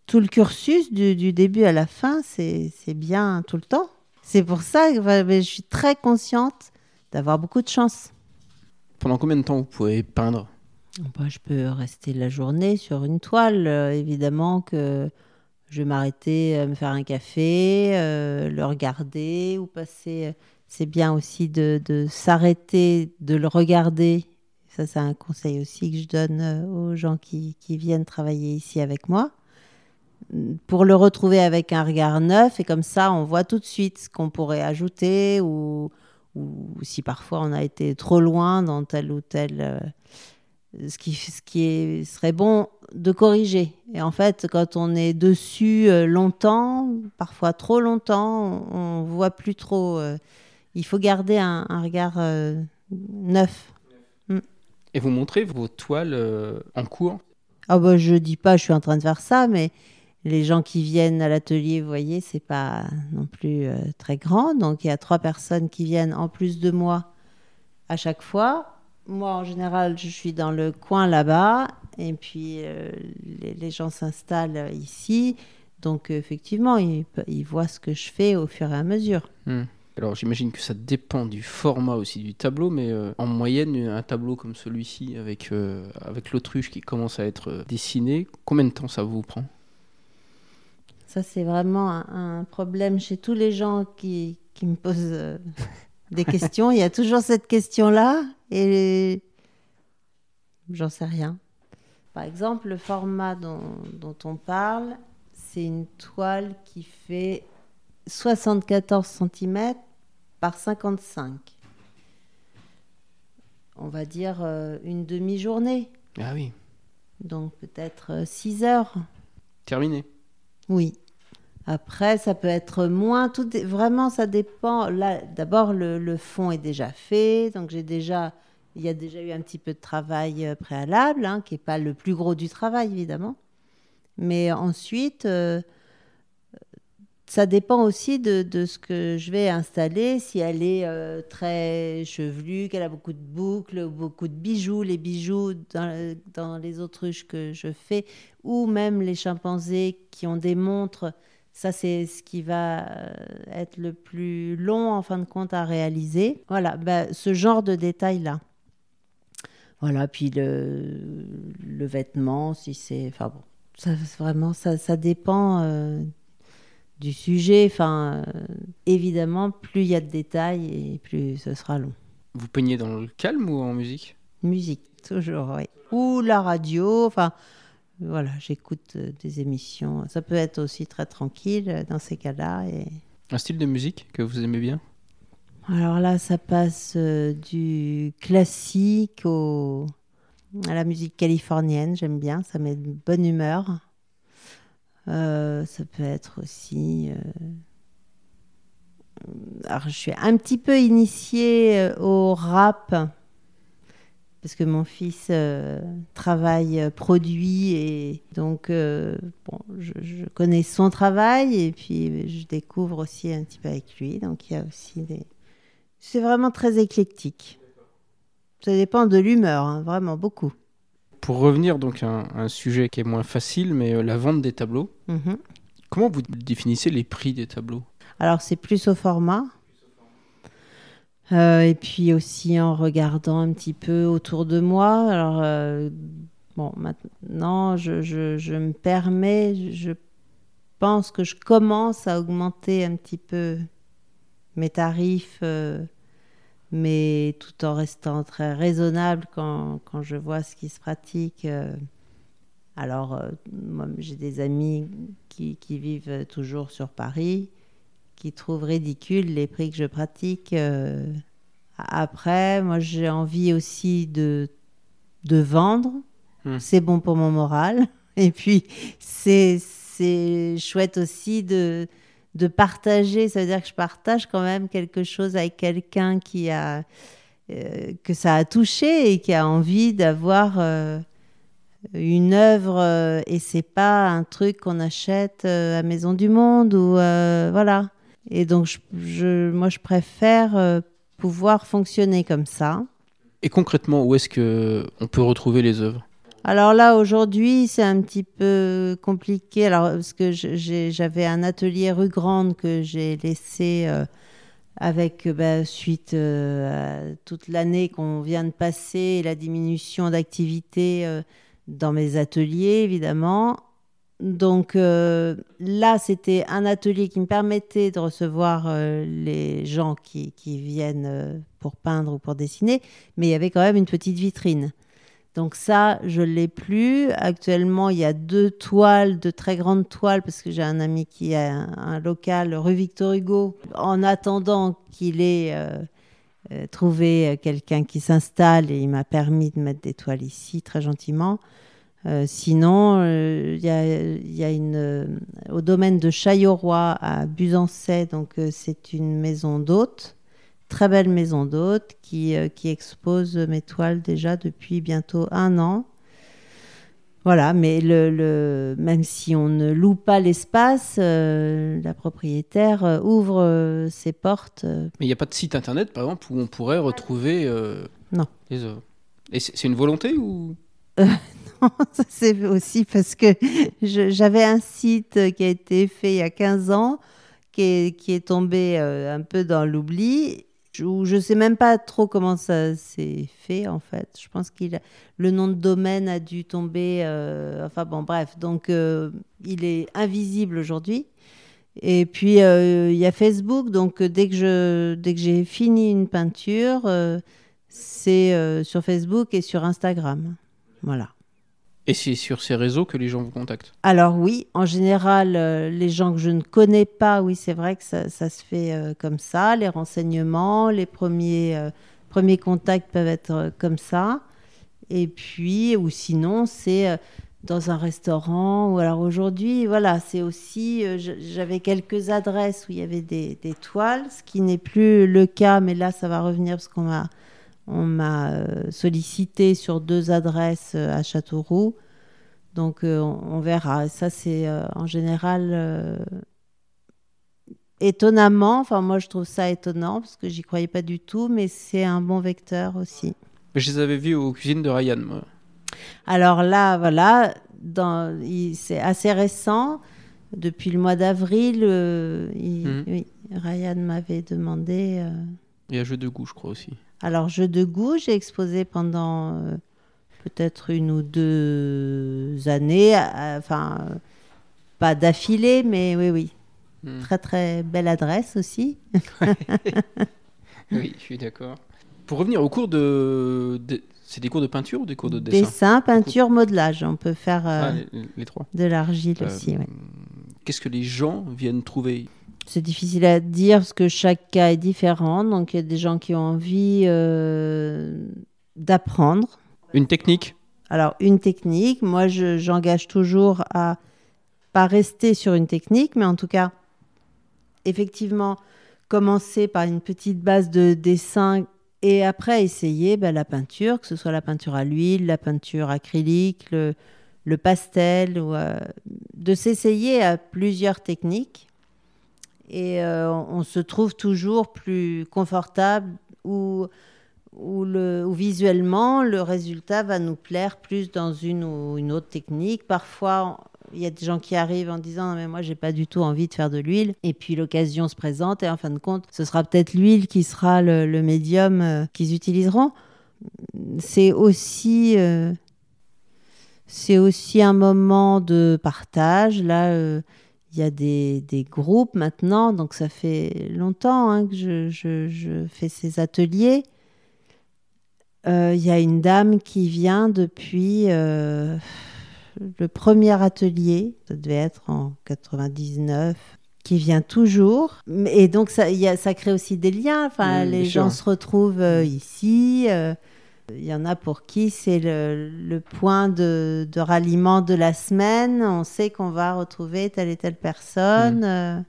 tout le cursus du, début à la fin, c'est bien tout le temps. C'est pour ça que je suis très consciente d'avoir beaucoup de chance. Pendant combien de temps vous pouvez peindre? Bah, Je peux rester la journée sur une toile. évidemment que je vais m'arrêter, euh, me faire un café, euh, le regarder ou passer. Euh, c'est bien aussi de, s'arrêter, de le regarder. Ça, c'est un conseil aussi que je donne aux gens qui, viennent travailler ici avec moi. Pour le retrouver avec un regard neuf, et comme ça, on voit tout de suite ce qu'on pourrait ajouter ou, ou, si parfois on a été trop loin dans tel ou tel ce qui, ce qui serait bon de corriger. Et en fait, quand on est dessus euh, longtemps, parfois trop longtemps, on ne voit plus trop. Euh, il faut garder un, regard euh, neuf. Mm. Et vous montrez vos toiles en cours? Ah bah, Je ne dis pas, je suis en train de faire ça, mais les gens qui viennent à l'atelier, vous voyez, c'est pas non plus très grand. Donc il y a trois personnes qui viennent en plus de moi à chaque fois moi, en général, je suis dans le coin là-bas, et puis euh, les, gens s'installent ici. Donc, effectivement, ils, voient ce que je fais au fur et à mesure. Hmm. Alors, j'imagine que ça dépend du format aussi du tableau, mais euh, en moyenne, un tableau comme celui-ci, avec, euh, avec l'autruche qui commence à être dessiné, combien de temps ça vous prend? Ça, c'est vraiment un, problème chez tous les gens qui, qui me posent des questions. Il y a toujours cette question-là et j'en sais rien. Par exemple, le format dont, on parle, c'est une toile qui fait 74 cm par 55. On va dire euh, une demi-journée. Ah oui. Donc peut-être 6 euh, heures. Terminé. Oui. Après, ça peut être moins. Vraiment, ça dépend. Là, d'abord, le, fond est déjà fait, donc j'ai déjà, il y a déjà eu un petit peu de travail euh, préalable, hein, qui n'est pas le plus gros du travail évidemment. Mais ensuite, euh, ça dépend aussi de, ce que je vais installer. Si elle est euh, très chevelue, qu'elle a beaucoup de boucles, beaucoup de bijoux, les bijoux dans les autruches que je fais, ou même les chimpanzés qui ont des montres ça, c'est ce qui va euh, être le plus long, en fin de compte, à réaliser. Voilà, ben, ce genre de détails-là. Voilà, puis le, le vêtement, si c'est... Enfin bon, ça, vraiment, ça, ça dépend euh, du sujet. Enfin, euh, évidemment, plus il y a de détails et plus ce sera long. Vous peignez dans le calme ou en musique? Musique, toujours, oui. Ou la radio, enfin voilà, j'écoute euh, des émissions. Ça peut être aussi très tranquille euh, dans ces cas-là. Et... Un style de musique que vous aimez bien? Alors là, ça passe euh, du classique au... à la musique californienne. J'aime bien, ça met de bonne humeur. ça peut être aussi. Alors, je suis un petit peu initiée au rap parce que mon fils euh, travaille euh, produit et donc bon, je, connais son travail et puis je découvre aussi un petit peu avec lui. Donc il y a aussi des. C'est vraiment très éclectique. Ça dépend de l'humeur, hein, vraiment beaucoup. Pour revenir donc à un, sujet qui est moins facile, mais la vente des tableaux. Mhm. Comment vous définissez les prix des tableaux? Alors c'est plus au format. Euh, et puis aussi en regardant un petit peu autour de moi. Alors, euh, bon, maintenant, je, je, me permets, je pense que je commence à augmenter un petit peu mes tarifs, euh, mais tout en restant très raisonnable quand, quand, je vois ce qui se pratique. alors, moi, j'ai des amis qui, qui, vivent toujours sur Paris qui trouvent ridicules les prix que je pratique. Euh, après, moi, j'ai envie aussi de, de vendre. Hmm. C'est bon pour mon moral. Et puis, c'est chouette aussi de, de partager. Ça veut dire que je partage quand même quelque chose avec quelqu'un qui a euh, que ça a touché et qui a envie d'avoir euh, une œuvre et c'est pas un truc qu'on achète à Maison du Monde ou voilà. Et donc, je, moi, je préfère euh, pouvoir fonctionner comme ça. Et concrètement, où est-ce qu'on peut retrouver les œuvres? Alors là, aujourd'hui, c'est un petit peu compliqué. Alors, parce que j'avais un atelier rue Grande que j'ai laissé euh, avec, bah, suite euh, à toute l'année qu'on vient de passer et la diminution d'activité dans mes ateliers, évidemment. Donc euh, là, c'était un atelier qui me permettait de recevoir euh, les gens qui, viennent euh, pour peindre ou pour dessiner, mais il y avait quand même une petite vitrine. Donc ça, je l'ai plus. Actuellement, il y a deux toiles, de très grandes toiles, parce que j'ai un ami qui a un, local rue Victor Hugo. En attendant qu'il ait trouvé quelqu'un qui s'installe, et il m'a permis de mettre des toiles ici, très gentiment. Euh, sinon, euh, il y, a, une euh, au domaine de Chaillauroy à Busancais, donc c'est une maison d'hôte, très belle maison d'hôte qui, qui expose mes toiles déjà depuis bientôt un an. Voilà, mais le, même si on ne loue pas l'espace, la propriétaire ouvre ses portes. Mais il n'y a pas de site internet, par exemple, où on pourrait retrouver non. les œuvres? Et c'est une volonté ou? c'est aussi parce que j'avais un site qui a été fait il y a 15 ans, qui est, qui est tombé euh, un peu dans l'oubli, où je ne sais même pas trop comment ça s'est fait en fait. Je pense que le nom de domaine a dû tomber. Euh, enfin bon, bref, donc euh, il est invisible aujourd'hui. Et puis il y a Facebook, donc dès que je dès que j'ai fini une peinture, c'est sur Facebook et sur Instagram. Voilà. Et c'est sur ces réseaux que les gens vous contactent Alors oui, en général, euh, les gens que je ne connais pas, oui, c'est vrai que ça, se fait euh, comme ça. Les renseignements, les premiers, euh, premiers contacts peuvent être comme ça. Et puis, ou sinon, c'est dans un restaurant. Ou alors aujourd'hui, voilà, c'est aussi, j'avais quelques adresses où il y avait des, des toiles, ce qui n'est plus le cas, mais là, ça va revenir parce qu'on m'a on m'a euh, sollicité sur deux adresses euh, à Châteauroux. Donc euh, on, verra. Ça, c'est en général étonnamment, enfin moi je trouve ça étonnant parce que j'y croyais pas du tout, mais c'est un bon vecteur aussi. Je les avais vus aux cuisines de Ryan, moi. Alors là, voilà, c'est assez récent. Depuis le mois d'avril, mmh. Ryan m'avait demandé. Il y a Jeu de goût, je crois aussi. Alors, jeu de goût, j'ai exposé pendant euh, peut-être une ou deux années, euh, enfin, pas d'affilée, mais oui, oui. Hmm. Très, très belle adresse aussi. oui, je suis d'accord. Pour revenir au cours de. C'est des cours de peinture ou des cours de dessin? Dessin, peinture, modelage. On peut faire euh, ah, les, trois. de l'argile aussi. Qu'est-ce que les gens viennent trouver c'est difficile à dire parce que chaque cas est différent. Donc il y a des gens qui ont envie euh, d'apprendre. Une technique? Alors une technique, moi j'engage toujours à pas rester sur une technique, mais en tout cas, effectivement, commencer par une petite base de dessin Et après, essayer bah, la peinture, que ce soit la peinture à l'huile, la peinture acrylique, le, le pastel, ou, euh, de s'essayer à plusieurs techniques. Et euh, on, se trouve toujours plus confortable ou, ou visuellement, le résultat va nous plaire plus dans une ou une autre technique. Parfois, il y a des gens qui arrivent en disant non mais moi j'ai pas du tout envie de faire de l'huile. Et puis l'occasion se présente et en fin de compte ce sera peut-être l'huile qui sera le, médium euh, qu'ils utiliseront. C'est aussi euh, c'est aussi un moment de partage. Là il y a des, des, groupes maintenant donc ça fait longtemps hein, que je, je, je, fais ces ateliers il y a une dame qui vient depuis le premier atelier, ça devait être en 99, qui vient toujours. Et donc, ça, y a, ça crée aussi des liens. Enfin, les gens se retrouvent euh, ici. Il y en a pour qui c'est le, point de, ralliement de la semaine. On sait qu'on va retrouver telle et telle personne. Mm. Euh.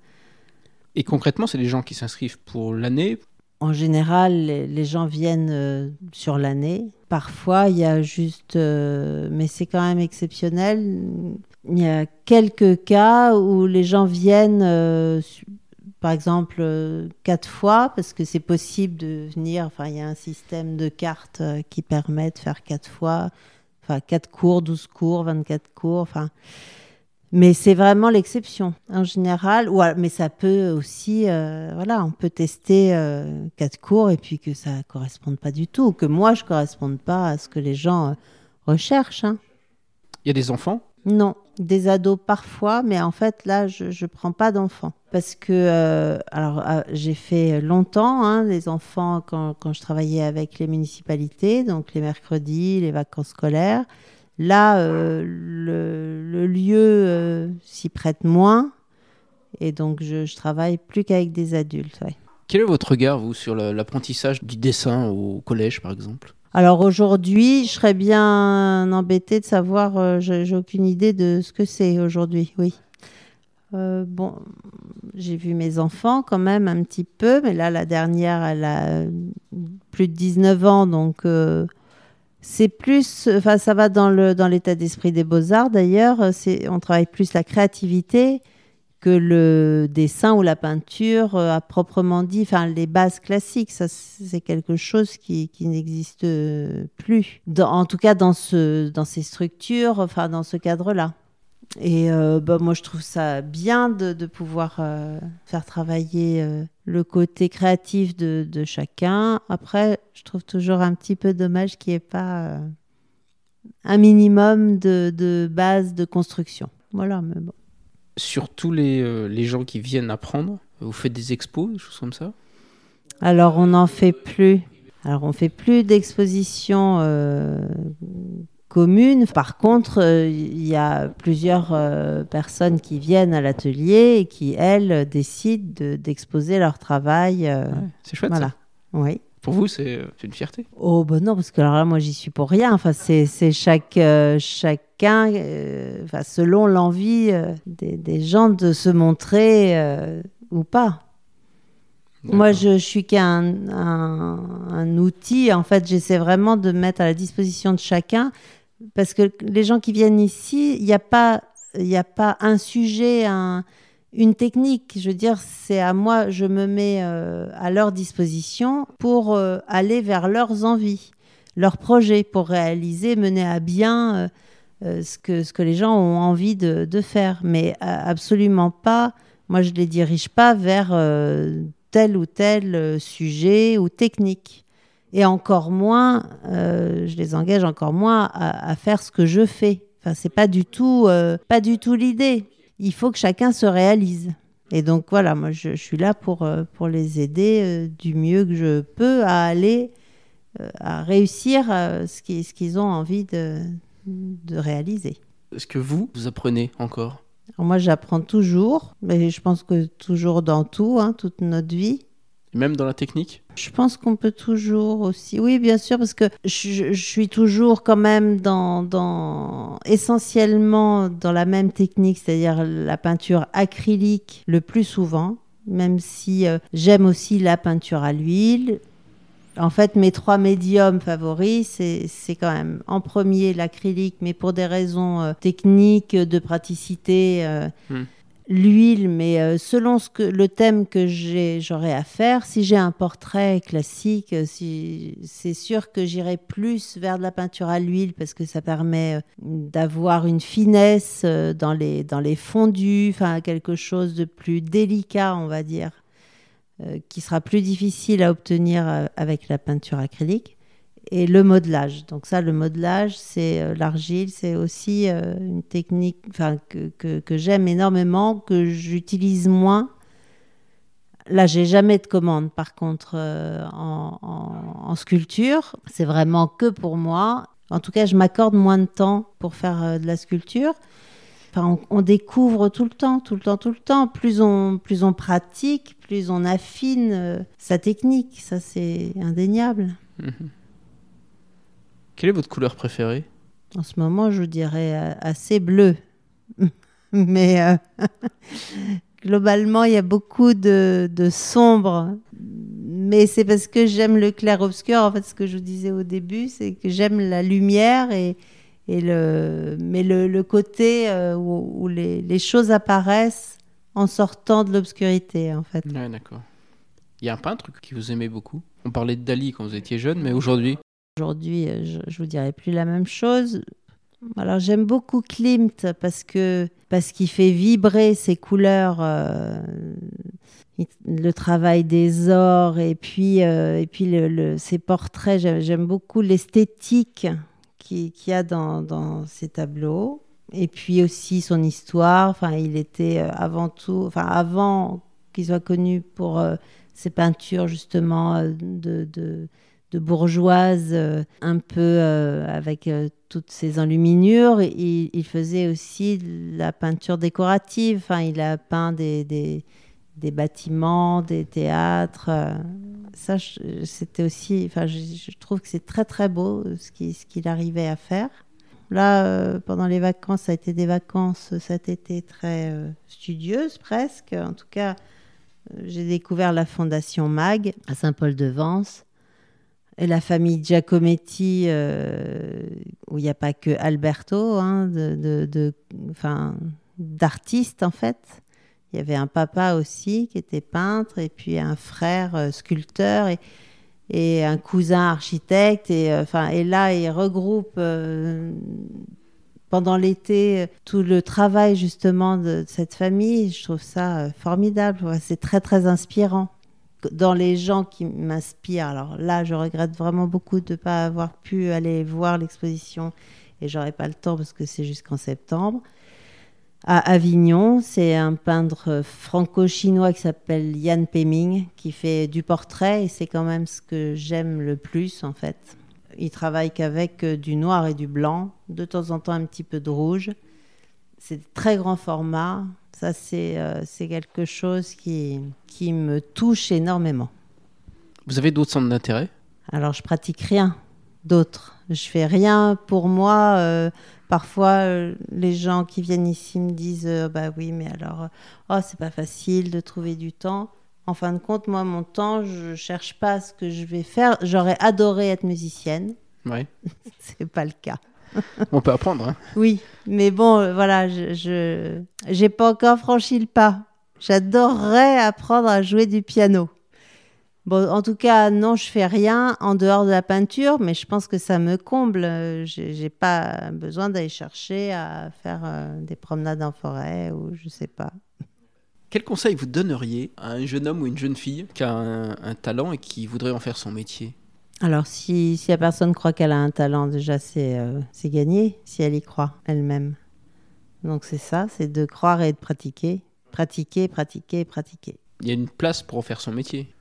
Et concrètement, c'est des gens qui s'inscrivent pour l'année? En général, les, gens viennent euh, sur l'année. Parfois, il y a juste, euh, mais c'est quand même exceptionnel. Il y a quelques cas où les gens viennent, par exemple, quatre fois, parce que c'est possible de venir. Enfin, il y a un système de cartes qui permet de faire quatre fois, enfin, quatre cours, 12 cours, 24 cours. Enfin, mais c'est vraiment l'exception en général. Ou, mais ça peut aussi, euh, voilà, on peut tester euh, quatre cours et puis que ça corresponde pas du tout, que moi je corresponde pas à ce que les gens euh, recherchent. Hein. Il y a des enfants? Non, des ados parfois, mais en fait là je ne prends pas d'enfants. Parce que, alors j'ai fait longtemps hein, les enfants quand, quand je travaillais avec les municipalités, donc les mercredis, les vacances scolaires. Là, euh, le, lieu euh, s'y prête moins. Et donc, je, travaille plus qu'avec des adultes. Quel est votre regard, vous, sur l'apprentissage du dessin au collège, par exemple? Alors aujourd'hui, je serais bien embêtée de savoir, euh, j'ai aucune idée de ce que c'est aujourd'hui, oui. bon, j'ai vu mes enfants quand même un petit peu, mais là, la dernière, elle a plus de 19 ans, donc c'est plus, enfin, ça va dans le dans l'état d'esprit des beaux arts d'ailleurs. On travaille plus la créativité que le dessin ou la peinture euh, à proprement dit. Enfin, les bases classiques, ça, c'est quelque chose qui, n'existe plus. en tout cas, dans ce dans ces structures, enfin, dans ce cadre-là. Et euh, bah, moi, je trouve ça bien de, pouvoir euh, faire travailler euh, le côté créatif de, de, chacun. Après, je trouve toujours un petit peu dommage qu'il n'y ait pas un minimum de, de, base de construction. Voilà, mais bon. Sur tous les, les, gens qui viennent apprendre, vous faites des expos, des choses comme ça? Alors, on n'en fait plus. Alors, on fait plus d'expositions commune. Par contre, euh, il y a plusieurs euh, personnes qui viennent à l'atelier et qui, elles, décident d'exposer leur travail. Euh, c'est chouette. Voilà. Oui. Pour vous, c'est une fierté Oh, ben non, parce que alors là, moi, j'y suis pour rien. Enfin, c'est chaque, chacun, enfin, selon l'envie des, des, gens de se montrer ou pas. Moi, je, suis qu'un un, un, outil. En fait, j'essaie vraiment de mettre à la disposition de chacun parce que les gens qui viennent ici, il n'y a, pas, a pas un sujet, une technique. Je veux dire, c'est à moi, je me mets euh, à leur disposition pour euh, aller vers leurs envies, leurs projets, pour réaliser, mener à bien euh, ce, que, ce que les gens ont envie de, faire. Mais absolument pas, moi, je ne les dirige pas vers tel ou tel sujet ou technique et encore moins, je les engage encore moins à, faire ce que je fais. Enfin, c'est pas du tout, pas du tout l'idée. Il faut que chacun se réalise. Et donc voilà, moi je, suis là pour, euh, pour les aider du mieux que je peux à aller à réussir ce qu'ils ce qu'ils ont envie de, de réaliser. Est-ce que vous, vous apprenez encore? Moi j'apprends toujours, mais je pense que toujours dans tout, hein, toute notre vie. Même dans la technique Je pense qu'on peut toujours aussi. Oui, bien sûr, parce que je, suis toujours quand même dans, dans, essentiellement dans la même technique, c'est-à-dire la peinture acrylique le plus souvent, même si euh, j'aime aussi la peinture à l'huile. En fait, mes trois médiums favoris, c'est quand même en premier l'acrylique, mais pour des raisons euh, techniques, de praticité. Hmm l'huile, mais euh, selon ce que, le thème que j'aurais à faire, si j'ai un portrait classique, euh, si, c'est sûr que j'irai plus vers de la peinture à l'huile parce que ça permet euh, d'avoir une finesse dans les, dans les fondus, enfin quelque chose de plus délicat, on va dire, qui sera plus difficile à obtenir avec la peinture acrylique et le modelage. Donc ça, le modelage, c'est euh, l'argile, c'est aussi euh, une technique que, j'aime énormément, que j'utilise moins. Là, j'ai jamais de commande, par contre, euh, en, en, sculpture. C'est vraiment que pour moi. En tout cas, je m'accorde moins de temps pour faire de la sculpture. Enfin, on, découvre tout le temps, tout le temps, tout le temps. Plus on, plus on pratique, plus on affine sa technique. Ça, c'est indéniable. Mhm. Quelle est votre couleur préférée? En ce moment, je dirais euh, assez bleu. Mais euh, globalement, il y a beaucoup de, sombre. Mais c'est parce que j'aime le clair-obscur. En fait, ce que je vous disais au début, c'est que j'aime la lumière et, et le, mais le, côté euh, où, les, choses apparaissent en sortant de l'obscurité, en fait. Ouais, d'accord. Il y a un peintre qui vous aimait beaucoup? On parlait de Dali quand vous étiez jeune, mais aujourd'hui? Aujourd'hui, euh, je, je vous dirais plus la même chose. Alors j'aime beaucoup Klimt parce que parce qu'il fait vibrer ses couleurs, euh, le travail des ors et puis euh, et puis ses portraits. J'aime beaucoup l'esthétique qu'il y a dans, ses tableaux et puis aussi son histoire. Enfin, il était avant tout, enfin avant qu'il soit connu pour ses peintures justement de de bourgeoise, euh, un peu euh, avec euh, toutes ces enluminures. Il, faisait aussi la peinture décorative. Enfin, il a peint des, des, bâtiments, des théâtres. ça, c'était aussi. Enfin, je, trouve que c'est très très beau ce qu'il ce qu'il arrivait à faire. Là, pendant les vacances, ça a été des vacances cet été très studieuses presque. En tout cas, j'ai découvert la fondation MAG à Saint-Paul-de-Vence la famille Giacometti, euh, où il n'y a pas que Alberto, hein, d'artistes en fait. Il y avait un papa aussi qui était peintre, et puis un frère euh, sculpteur, et, un cousin architecte. Et, euh, là, ils regroupent pendant l'été tout le travail justement de cette famille. Je trouve ça formidable. C'est très, très inspirant dans les gens qui m'inspirent, alors là, je regrette vraiment beaucoup de ne pas avoir pu aller voir l'exposition et j'aurai pas le temps parce que c'est jusqu'en septembre. À Avignon, c'est un peintre franco-chinois qui s'appelle Yan Peming qui fait du portrait et c'est quand même ce que j'aime le plus en fait. Il travaille qu'avec euh, du noir et du blanc, de temps en temps un petit peu de rouge. C'est très grand format, ça, euh, c'est quelque chose qui, qui me touche énormément. Vous avez d'autres centres d'intérêt? Alors, je pratique rien d'autre. Je fais rien pour moi. Euh, parfois, euh, les gens qui viennent ici me disent Bah oui, mais alors, oh, c'est pas facile de trouver du temps. En fin de compte, moi, mon temps, je cherche pas ce que je vais faire. J'aurais adoré être musicienne. Ouais. c'est pas le cas. On peut apprendre. Hein. Oui, mais bon, euh, voilà, je n'ai pas encore franchi le pas. J'adorerais apprendre à jouer du piano. Bon, en tout cas, non, je fais rien en dehors de la peinture, mais je pense que ça me comble. J'ai pas besoin d'aller chercher à faire euh, des promenades en forêt ou je sais pas. Quel conseil vous donneriez à un jeune homme ou une jeune fille qui a un talent et qui voudrait en faire son métier? Alors, si, si la personne croit qu'elle a un talent, déjà, c'est euh, gagné, si elle y croit elle-même. Donc, c'est ça, c'est de croire et de pratiquer. Pratiquer, pratiquer, pratiquer. Il y a une place pour faire son métier.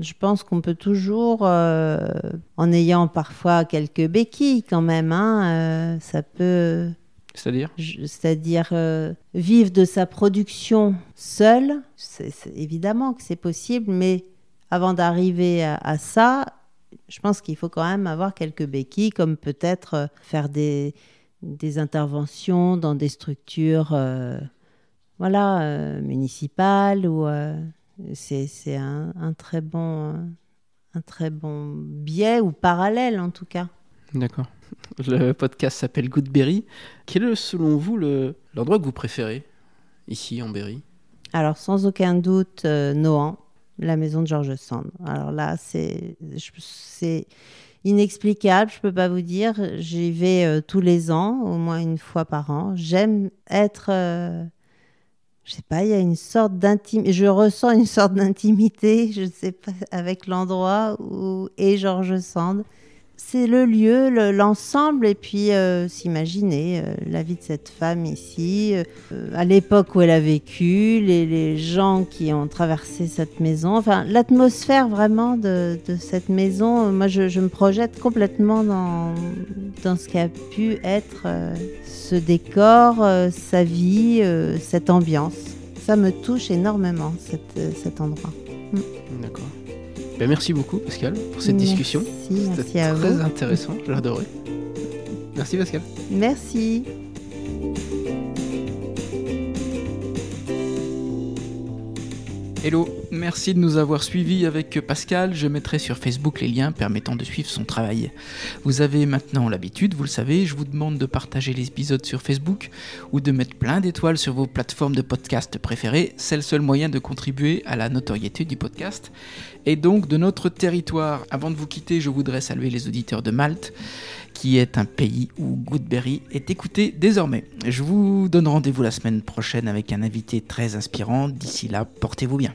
Je pense qu'on peut toujours, euh, en ayant parfois quelques béquilles quand même, hein, euh, ça peut... C'est-à-dire? C'est-à-dire vivre de sa production seul, c'est évidemment que c'est possible, mais avant d'arriver à, ça, je pense qu'il faut quand même avoir quelques béquilles, comme peut-être euh, faire des, des interventions dans des structures euh, voilà, euh, municipales. Ou, c'est un, un, très bon, un très bon biais ou parallèle en tout cas. D'accord. Le podcast s'appelle Goodberry. Quel est selon vous l'endroit que vous préférez ici en Berry? Alors sans aucun doute Nohant, la maison de Georges Sand. Alors là c'est inexplicable, je peux pas vous dire. J'y vais euh, tous les ans, au moins une fois par an. J'aime être euh, je sais pas, il y a une sorte d'intimité, je ressens une sorte d'intimité, je ne sais pas, avec l'endroit où est Georges Sand c'est le lieu, l'ensemble, et puis euh, s'imaginer euh, la vie de cette femme ici, euh, à l'époque où elle a vécu, les, gens qui ont traversé cette maison, enfin l'atmosphère vraiment de, cette maison. Moi, je, me projette complètement dans, dans ce qui a pu être ce décor, sa vie, cette ambiance. Ça me touche énormément, cet endroit. Mm. D'accord. Ben, merci beaucoup, Pascal, pour cette discussion. C'était très intéressant, j'ai adoré. Merci, Pascal. Merci. Hello, merci de nous avoir suivis avec Pascal. Je mettrai sur Facebook les liens permettant de suivre son travail. Vous avez maintenant l'habitude, vous le savez, je vous demande de partager les épisodes sur Facebook ou de mettre plein d'étoiles sur vos plateformes de podcast préférées. C'est le seul moyen de contribuer à la notoriété du podcast et donc de notre territoire. Avant de vous quitter, je voudrais saluer les auditeurs de Malte qui est un pays où Goodberry est écouté désormais. Je vous donne rendez-vous la semaine prochaine avec un invité très inspirant. D'ici là, portez-vous bien.